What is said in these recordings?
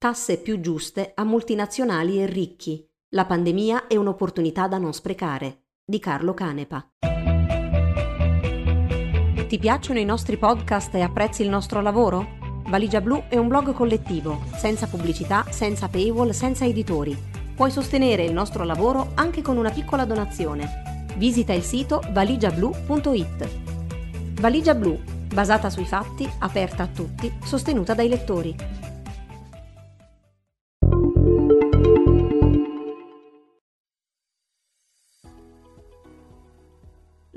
Tasse più giuste a multinazionali e ricchi. La pandemia è un'opportunità da non sprecare. Di Carlo Canepa. Ti piacciono i nostri podcast e apprezzi il nostro lavoro? Valigia Blu è un blog collettivo, senza pubblicità, senza paywall, senza editori. Puoi sostenere il nostro lavoro anche con una piccola donazione. Visita il sito valigiablu.it. Valigia Blu, basata sui fatti, aperta a tutti, sostenuta dai lettori.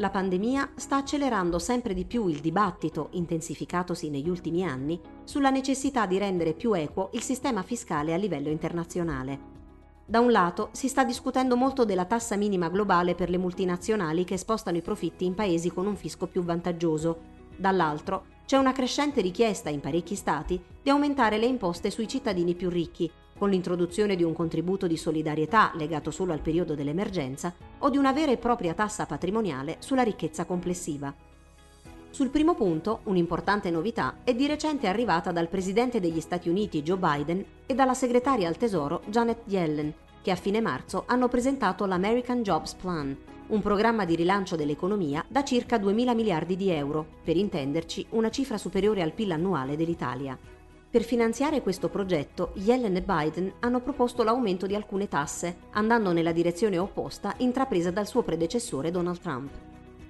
La pandemia sta accelerando sempre di più il dibattito, intensificatosi negli ultimi anni, sulla necessità di rendere più equo il sistema fiscale a livello internazionale. Da un lato si sta discutendo molto della tassa minima globale per le multinazionali che spostano i profitti in paesi con un fisco più vantaggioso, dall'altro c'è una crescente richiesta in parecchi stati di aumentare le imposte sui cittadini più ricchi, con l'introduzione di un contributo di solidarietà legato solo al periodo dell'emergenza o di una vera e propria tassa patrimoniale sulla ricchezza complessiva. Sul primo punto, un'importante novità è di recente arrivata dal presidente degli Stati Uniti Joe Biden e dalla segretaria al Tesoro Janet Yellen, che a fine marzo hanno presentato l'American Jobs Plan, un programma di rilancio dell'economia da circa 2 mila miliardi di euro, per intenderci una cifra superiore al PIL annuale dell'Italia. Per finanziare questo progetto, Yellen e Biden hanno proposto l'aumento di alcune tasse, andando nella direzione opposta intrapresa dal suo predecessore Donald Trump.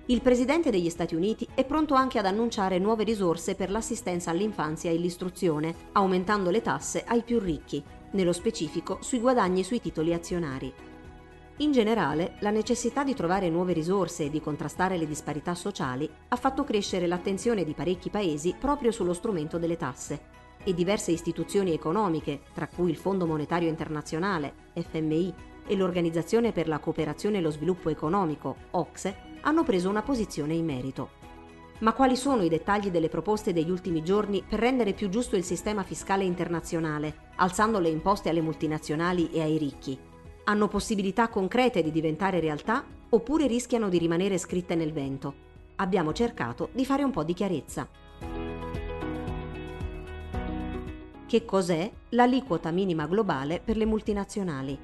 Il presidente degli Stati Uniti è pronto anche ad annunciare nuove risorse per l'assistenza all'infanzia e l'istruzione, aumentando le tasse ai più ricchi, nello specifico sui guadagni sui titoli azionari. In generale, la necessità di trovare nuove risorse e di contrastare le disparità sociali ha fatto crescere l'attenzione di parecchi paesi proprio sullo strumento delle tasse e diverse istituzioni economiche, tra cui il Fondo Monetario Internazionale, FMI, e l'Organizzazione per la Cooperazione e lo Sviluppo Economico, OCSE, hanno preso una posizione in merito. Ma quali sono i dettagli delle proposte degli ultimi giorni per rendere più giusto il sistema fiscale internazionale, alzando le imposte alle multinazionali e ai ricchi? Hanno possibilità concrete di diventare realtà oppure rischiano di rimanere scritte nel vento? Abbiamo cercato di fare un po' di chiarezza. Che cos'è l'aliquota minima globale per le multinazionali.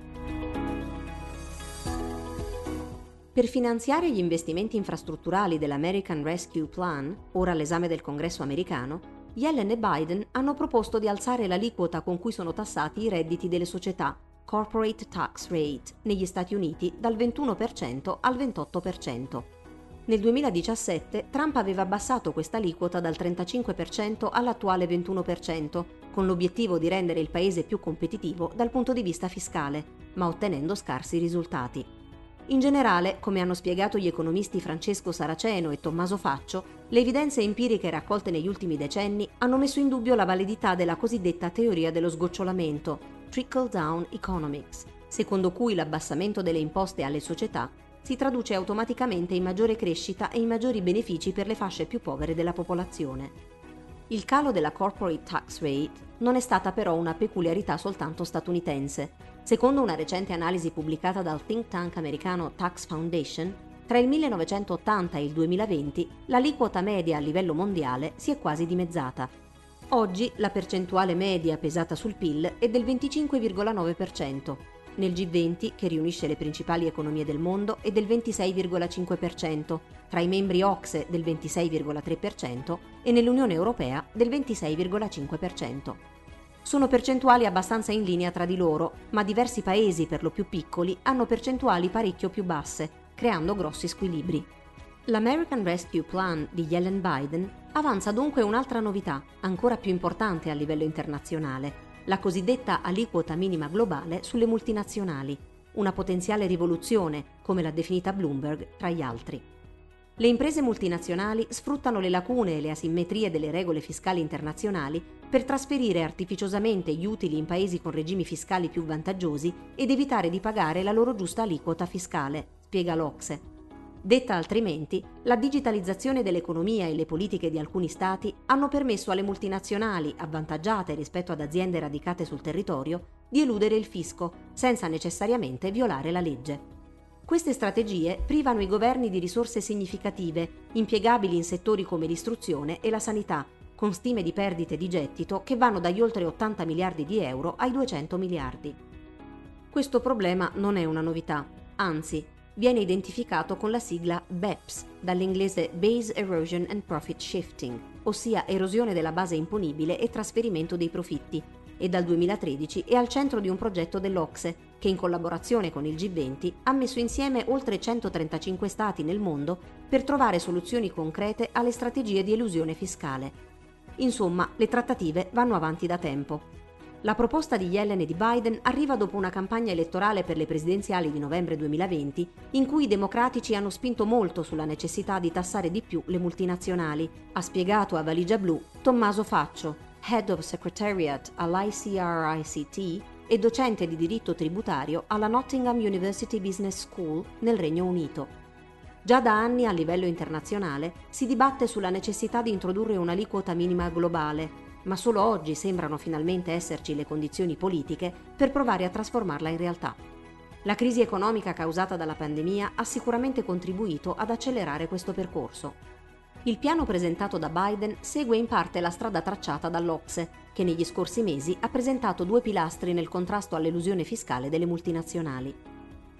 Per finanziare gli investimenti infrastrutturali dell'American Rescue Plan, ora all'esame del Congresso americano, Yellen e Biden hanno proposto di alzare l'aliquota con cui sono tassati i redditi delle società, corporate tax rate, negli Stati Uniti dal 21% al 28%. Nel 2017 Trump aveva abbassato questa aliquota dal 35% all'attuale 21%, con l'obiettivo di rendere il paese più competitivo dal punto di vista fiscale, ma ottenendo scarsi risultati. In generale, come hanno spiegato gli economisti Francesco Saraceno e Tommaso Faccio, le evidenze empiriche raccolte negli ultimi decenni hanno messo in dubbio la validità della cosiddetta teoria dello sgocciolamento, trickle down economics, secondo cui l'abbassamento delle imposte alle società si traduce automaticamente in maggiore crescita e in maggiori benefici per le fasce più povere della popolazione. Il calo della corporate tax rate non è stata però una peculiarità soltanto statunitense. Secondo una recente analisi pubblicata dal think tank americano Tax Foundation, tra il 1980 e il 2020 l'aliquota media a livello mondiale si è quasi dimezzata. Oggi la percentuale media pesata sul PIL è del 25,9%, nel G20, che riunisce le principali economie del mondo, è del 26,5%, tra i membri OXE del 26,3% e nell'Unione Europea del 26,5%. Sono percentuali abbastanza in linea tra di loro, ma diversi paesi, per lo più piccoli, hanno percentuali parecchio più basse, creando grossi squilibri. L'American Rescue Plan di Yellen Biden avanza dunque un'altra novità, ancora più importante a livello internazionale, la cosiddetta aliquota minima globale sulle multinazionali, una potenziale rivoluzione, come l'ha definita Bloomberg, tra gli altri. Le imprese multinazionali sfruttano le lacune e le asimmetrie delle regole fiscali internazionali per trasferire artificiosamente gli utili in paesi con regimi fiscali più vantaggiosi ed evitare di pagare la loro giusta aliquota fiscale, spiega l'Ocse, Detta altrimenti, la digitalizzazione dell'economia e le politiche di alcuni stati hanno permesso alle multinazionali, avvantaggiate rispetto ad aziende radicate sul territorio, di eludere il fisco, senza necessariamente violare la legge. Queste strategie privano i governi di risorse significative, impiegabili in settori come l'istruzione e la sanità, con stime di perdite di gettito che vanno dagli oltre 80 miliardi di euro ai 200 miliardi. Questo problema non è una novità, anzi, viene identificato con la sigla BEPS, dall'inglese Base Erosion and Profit Shifting, ossia erosione della base imponibile e trasferimento dei profitti, e dal 2013 è al centro di un progetto dell'Ocse che in collaborazione con il G20 ha messo insieme oltre 135 Stati nel mondo per trovare soluzioni concrete alle strategie di elusione fiscale. Insomma, le trattative vanno avanti da tempo. La proposta di Yellen e di Biden arriva dopo una campagna elettorale per le presidenziali di novembre 2020 in cui i democratici hanno spinto molto sulla necessità di tassare di più le multinazionali, ha spiegato a Valigia Blu Tommaso Faccio, Head of Secretariat all'ICRICT e docente di diritto tributario alla Nottingham University Business School nel Regno Unito. Già da anni a livello internazionale si dibatte sulla necessità di introdurre un'aliquota minima globale, ma solo oggi sembrano finalmente esserci le condizioni politiche per provare a trasformarla in realtà. La crisi economica causata dalla pandemia ha sicuramente contribuito ad accelerare questo percorso. Il piano presentato da Biden segue in parte la strada tracciata dall'Ocse, che negli scorsi mesi ha presentato due pilastri nel contrasto all'elusione fiscale delle multinazionali.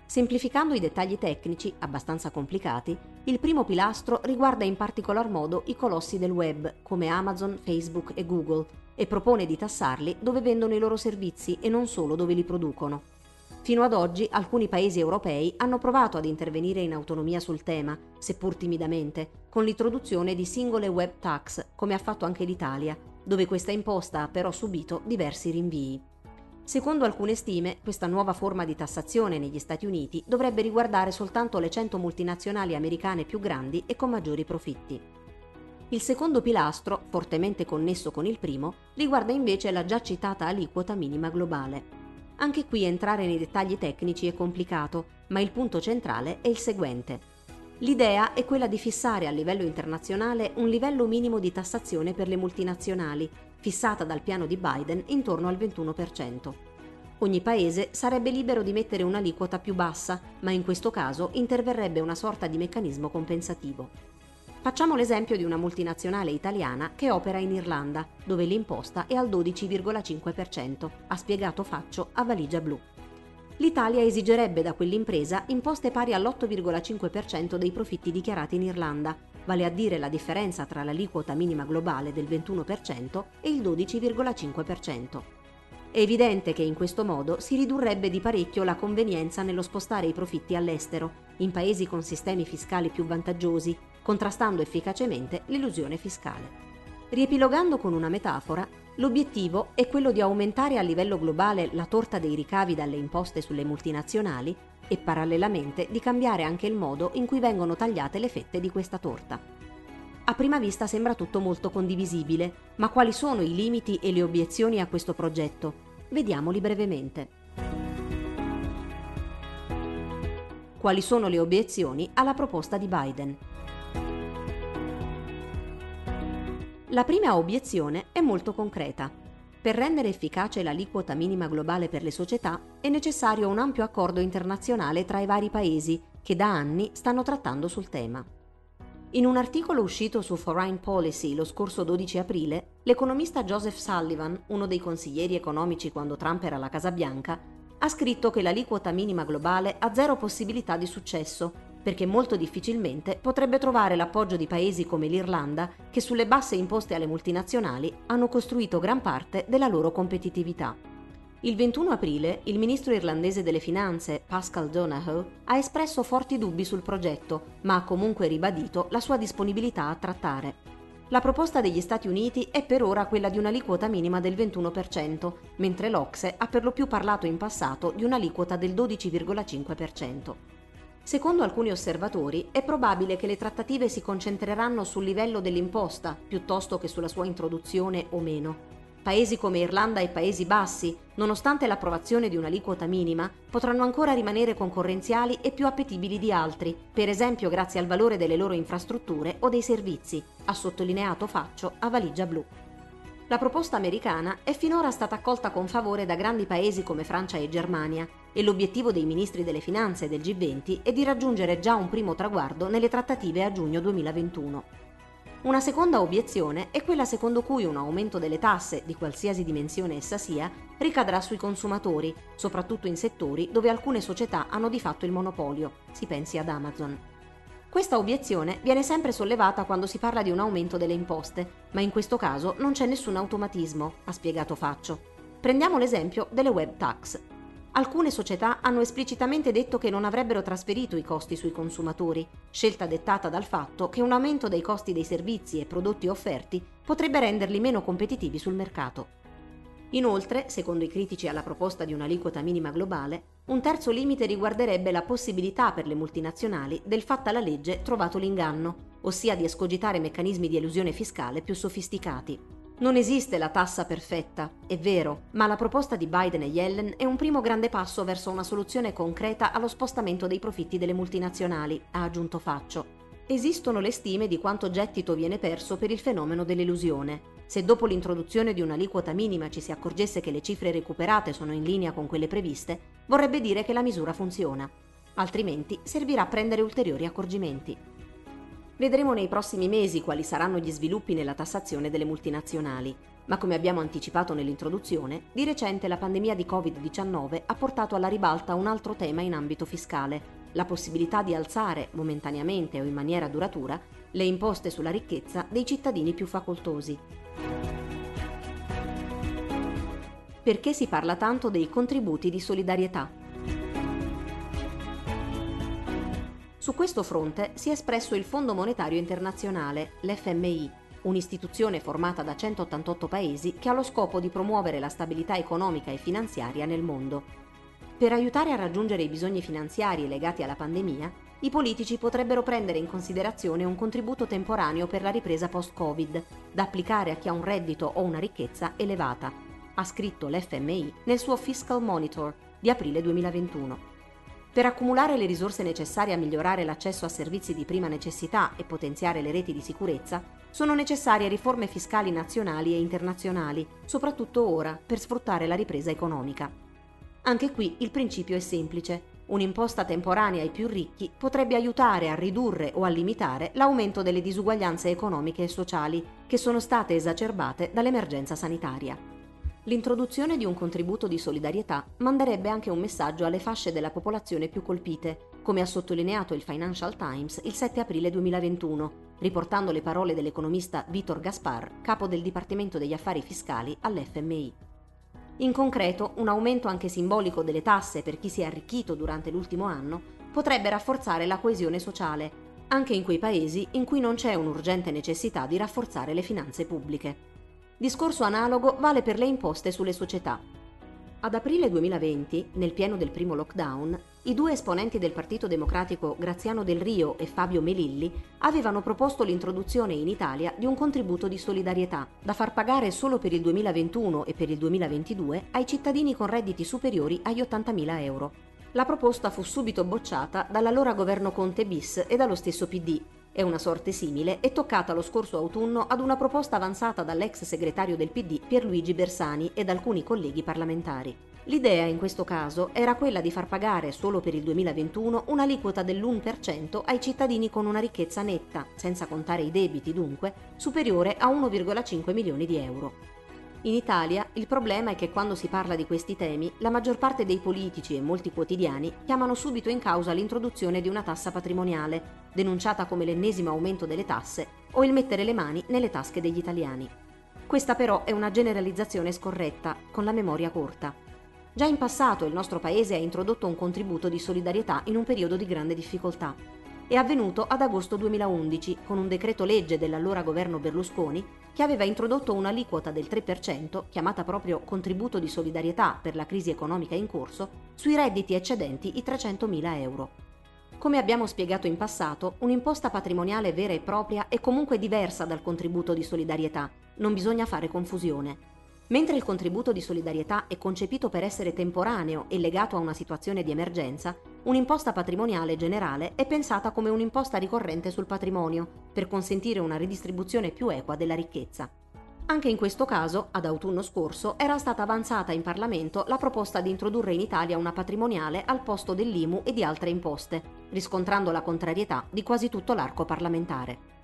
Semplificando i dettagli tecnici, abbastanza complicati, il primo pilastro riguarda in particolar modo i colossi del web, come Amazon, Facebook e Google, e propone di tassarli dove vendono i loro servizi e non solo dove li producono. Fino ad oggi alcuni paesi europei hanno provato ad intervenire in autonomia sul tema, seppur timidamente, con l'introduzione di singole web tax, come ha fatto anche l'Italia, dove questa imposta ha però subito diversi rinvii. Secondo alcune stime, questa nuova forma di tassazione negli Stati Uniti dovrebbe riguardare soltanto le 100 multinazionali americane più grandi e con maggiori profitti. Il secondo pilastro, fortemente connesso con il primo, riguarda invece la già citata aliquota minima globale. Anche qui entrare nei dettagli tecnici è complicato, ma il punto centrale è il seguente. L'idea è quella di fissare a livello internazionale un livello minimo di tassazione per le multinazionali, fissata dal piano di Biden intorno al 21%. Ogni paese sarebbe libero di mettere un'aliquota più bassa, ma in questo caso interverrebbe una sorta di meccanismo compensativo. Facciamo l'esempio di una multinazionale italiana che opera in Irlanda, dove l'imposta è al 12,5%, ha spiegato Faccio a Valigia Blu. L'Italia esigerebbe da quell'impresa imposte pari all'8,5% dei profitti dichiarati in Irlanda, vale a dire la differenza tra l'aliquota minima globale del 21% e il 12,5%. È evidente che in questo modo si ridurrebbe di parecchio la convenienza nello spostare i profitti all'estero, in paesi con sistemi fiscali più vantaggiosi, contrastando efficacemente l'illusione fiscale. Riepilogando con una metafora, l'obiettivo è quello di aumentare a livello globale la torta dei ricavi dalle imposte sulle multinazionali e parallelamente di cambiare anche il modo in cui vengono tagliate le fette di questa torta. A prima vista sembra tutto molto condivisibile, ma quali sono i limiti e le obiezioni a questo progetto? Vediamoli brevemente. Quali sono le obiezioni alla proposta di Biden? La prima obiezione è molto concreta. Per rendere efficace l'aliquota minima globale per le società è necessario un ampio accordo internazionale tra i vari paesi che da anni stanno trattando sul tema. In un articolo uscito su Foreign Policy lo scorso 12 aprile, l'economista Joseph Sullivan, uno dei consiglieri economici quando Trump era alla Casa Bianca, ha scritto che l'aliquota minima globale ha zero possibilità di successo perché molto difficilmente potrebbe trovare l'appoggio di paesi come l'Irlanda, che sulle basse imposte alle multinazionali hanno costruito gran parte della loro competitività. Il 21 aprile il ministro irlandese delle finanze, Pascal Donahoe, ha espresso forti dubbi sul progetto, ma ha comunque ribadito la sua disponibilità a trattare. La proposta degli Stati Uniti è per ora quella di un'aliquota minima del 21%, mentre l'Ocse ha per lo più parlato in passato di un'aliquota del 12,5%. Secondo alcuni osservatori è probabile che le trattative si concentreranno sul livello dell'imposta piuttosto che sulla sua introduzione o meno. Paesi come Irlanda e Paesi Bassi, nonostante l'approvazione di un'aliquota minima, potranno ancora rimanere concorrenziali e più appetibili di altri, per esempio grazie al valore delle loro infrastrutture o dei servizi, ha sottolineato Faccio a Valigia Blu. La proposta americana è finora stata accolta con favore da grandi paesi come Francia e Germania e l'obiettivo dei ministri delle finanze del G20 è di raggiungere già un primo traguardo nelle trattative a giugno 2021. Una seconda obiezione è quella secondo cui un aumento delle tasse, di qualsiasi dimensione essa sia, ricadrà sui consumatori, soprattutto in settori dove alcune società hanno di fatto il monopolio, si pensi ad Amazon. Questa obiezione viene sempre sollevata quando si parla di un aumento delle imposte, ma in questo caso non c'è nessun automatismo, ha spiegato Faccio. Prendiamo l'esempio delle web tax. Alcune società hanno esplicitamente detto che non avrebbero trasferito i costi sui consumatori, scelta dettata dal fatto che un aumento dei costi dei servizi e prodotti offerti potrebbe renderli meno competitivi sul mercato. Inoltre, secondo i critici alla proposta di un'aliquota minima globale, un terzo limite riguarderebbe la possibilità per le multinazionali del fatta la legge trovato l'inganno, ossia di escogitare meccanismi di elusione fiscale più sofisticati. Non esiste la tassa perfetta, è vero, ma la proposta di Biden e Yellen è un primo grande passo verso una soluzione concreta allo spostamento dei profitti delle multinazionali, ha aggiunto Faccio. Esistono le stime di quanto gettito viene perso per il fenomeno dell'elusione. Se dopo l'introduzione di un'aliquota minima ci si accorgesse che le cifre recuperate sono in linea con quelle previste, vorrebbe dire che la misura funziona. Altrimenti servirà prendere ulteriori accorgimenti. Vedremo nei prossimi mesi quali saranno gli sviluppi nella tassazione delle multinazionali, ma come abbiamo anticipato nell'introduzione, di recente la pandemia di Covid-19 ha portato alla ribalta un altro tema in ambito fiscale, la possibilità di alzare, momentaneamente o in maniera duratura, le imposte sulla ricchezza dei cittadini più facoltosi. Perché si parla tanto dei contributi di solidarietà? Su questo fronte si è espresso il Fondo Monetario Internazionale, l'FMI, un'istituzione formata da 188 paesi che ha lo scopo di promuovere la stabilità economica e finanziaria nel mondo. Per aiutare a raggiungere i bisogni finanziari legati alla pandemia, i politici potrebbero prendere in considerazione un contributo temporaneo per la ripresa post-Covid, da applicare a chi ha un reddito o una ricchezza elevata, ha scritto l'FMI nel suo Fiscal Monitor di aprile 2021. Per accumulare le risorse necessarie a migliorare l'accesso a servizi di prima necessità e potenziare le reti di sicurezza, sono necessarie riforme fiscali nazionali e internazionali, soprattutto ora, per sfruttare la ripresa economica. Anche qui il principio è semplice. Un'imposta temporanea ai più ricchi potrebbe aiutare a ridurre o a limitare l'aumento delle disuguaglianze economiche e sociali che sono state esacerbate dall'emergenza sanitaria. L'introduzione di un contributo di solidarietà manderebbe anche un messaggio alle fasce della popolazione più colpite, come ha sottolineato il Financial Times il 7 aprile 2021, riportando le parole dell'economista Vitor Gaspar, capo del Dipartimento degli Affari Fiscali all'FMI. In concreto, un aumento anche simbolico delle tasse per chi si è arricchito durante l'ultimo anno potrebbe rafforzare la coesione sociale, anche in quei paesi in cui non c'è un'urgente necessità di rafforzare le finanze pubbliche. Discorso analogo vale per le imposte sulle società. Ad aprile 2020, nel pieno del primo lockdown, i due esponenti del Partito Democratico Graziano Del Rio e Fabio Melilli avevano proposto l'introduzione in Italia di un contributo di solidarietà da far pagare solo per il 2021 e per il 2022 ai cittadini con redditi superiori agli 80.000 euro. La proposta fu subito bocciata dall'allora governo Conte bis e dallo stesso PD, e una sorte simile è toccata lo scorso autunno ad una proposta avanzata dall'ex segretario del PD Pierluigi Bersani ed alcuni colleghi parlamentari. L'idea in questo caso era quella di far pagare solo per il 2021 un'aliquota dell'1% ai cittadini con una ricchezza netta, senza contare i debiti dunque, superiore a 1,5 milioni di euro. In Italia il problema è che quando si parla di questi temi, la maggior parte dei politici e molti quotidiani chiamano subito in causa l'introduzione di una tassa patrimoniale, denunciata come l'ennesimo aumento delle tasse o il mettere le mani nelle tasche degli italiani. Questa però è una generalizzazione scorretta, con la memoria corta. Già in passato il nostro paese ha introdotto un contributo di solidarietà in un periodo di grande difficoltà è avvenuto ad agosto 2011 con un decreto legge dell'allora governo Berlusconi che aveva introdotto un'aliquota del 3%, chiamata proprio contributo di solidarietà per la crisi economica in corso, sui redditi eccedenti i 300.000 euro. Come abbiamo spiegato in passato, un'imposta patrimoniale vera e propria è comunque diversa dal contributo di solidarietà, non bisogna fare confusione. Mentre il contributo di solidarietà è concepito per essere temporaneo e legato a una situazione di emergenza, un'imposta patrimoniale generale è pensata come un'imposta ricorrente sul patrimonio, per consentire una ridistribuzione più equa della ricchezza. Anche in questo caso, ad autunno scorso, era stata avanzata in Parlamento la proposta di introdurre in Italia una patrimoniale al posto dell'IMU e di altre imposte, riscontrando la contrarietà di quasi tutto l'arco parlamentare.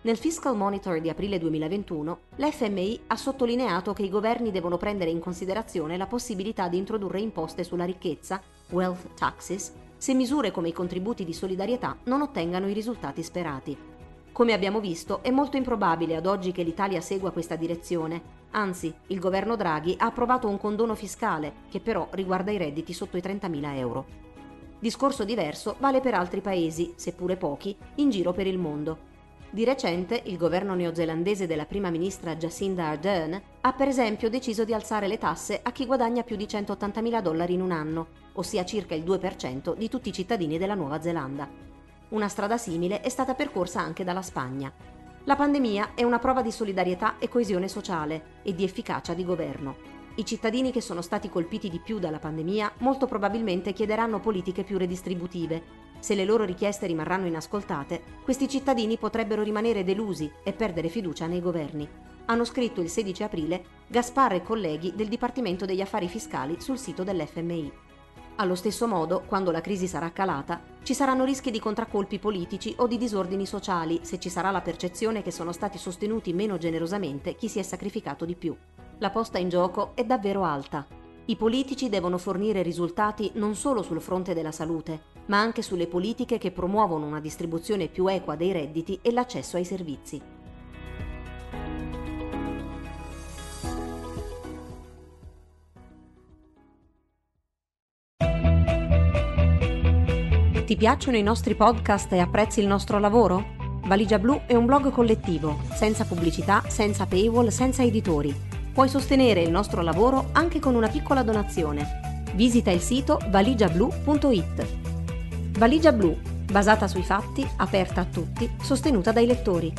Nel Fiscal Monitor di aprile 2021, l'FMI ha sottolineato che i governi devono prendere in considerazione la possibilità di introdurre imposte sulla ricchezza, wealth taxes, se misure come i contributi di solidarietà non ottengano i risultati sperati. Come abbiamo visto, è molto improbabile ad oggi che l'Italia segua questa direzione, anzi, il governo Draghi ha approvato un condono fiscale che però riguarda i redditi sotto i 30.000 euro. Discorso diverso vale per altri paesi, seppure pochi, in giro per il mondo. Di recente il governo neozelandese della prima ministra Jacinda Ardern ha per esempio deciso di alzare le tasse a chi guadagna più di 180.000 dollari in un anno, ossia circa il 2% di tutti i cittadini della Nuova Zelanda. Una strada simile è stata percorsa anche dalla Spagna. La pandemia è una prova di solidarietà e coesione sociale e di efficacia di governo. I cittadini che sono stati colpiti di più dalla pandemia molto probabilmente chiederanno politiche più redistributive se le loro richieste rimarranno inascoltate, questi cittadini potrebbero rimanere delusi e perdere fiducia nei governi. Hanno scritto il 16 aprile Gaspar e colleghi del Dipartimento degli Affari Fiscali sul sito dell'FMI. Allo stesso modo, quando la crisi sarà calata, ci saranno rischi di contraccolpi politici o di disordini sociali se ci sarà la percezione che sono stati sostenuti meno generosamente chi si è sacrificato di più. La posta in gioco è davvero alta. I politici devono fornire risultati non solo sul fronte della salute, ma anche sulle politiche che promuovono una distribuzione più equa dei redditi e l'accesso ai servizi. Ti piacciono i nostri podcast e apprezzi il nostro lavoro? Valigia Blu è un blog collettivo, senza pubblicità, senza paywall, senza editori. Puoi sostenere il nostro lavoro anche con una piccola donazione. Visita il sito valigiablu.it. Valigia blu, basata sui fatti, aperta a tutti, sostenuta dai lettori.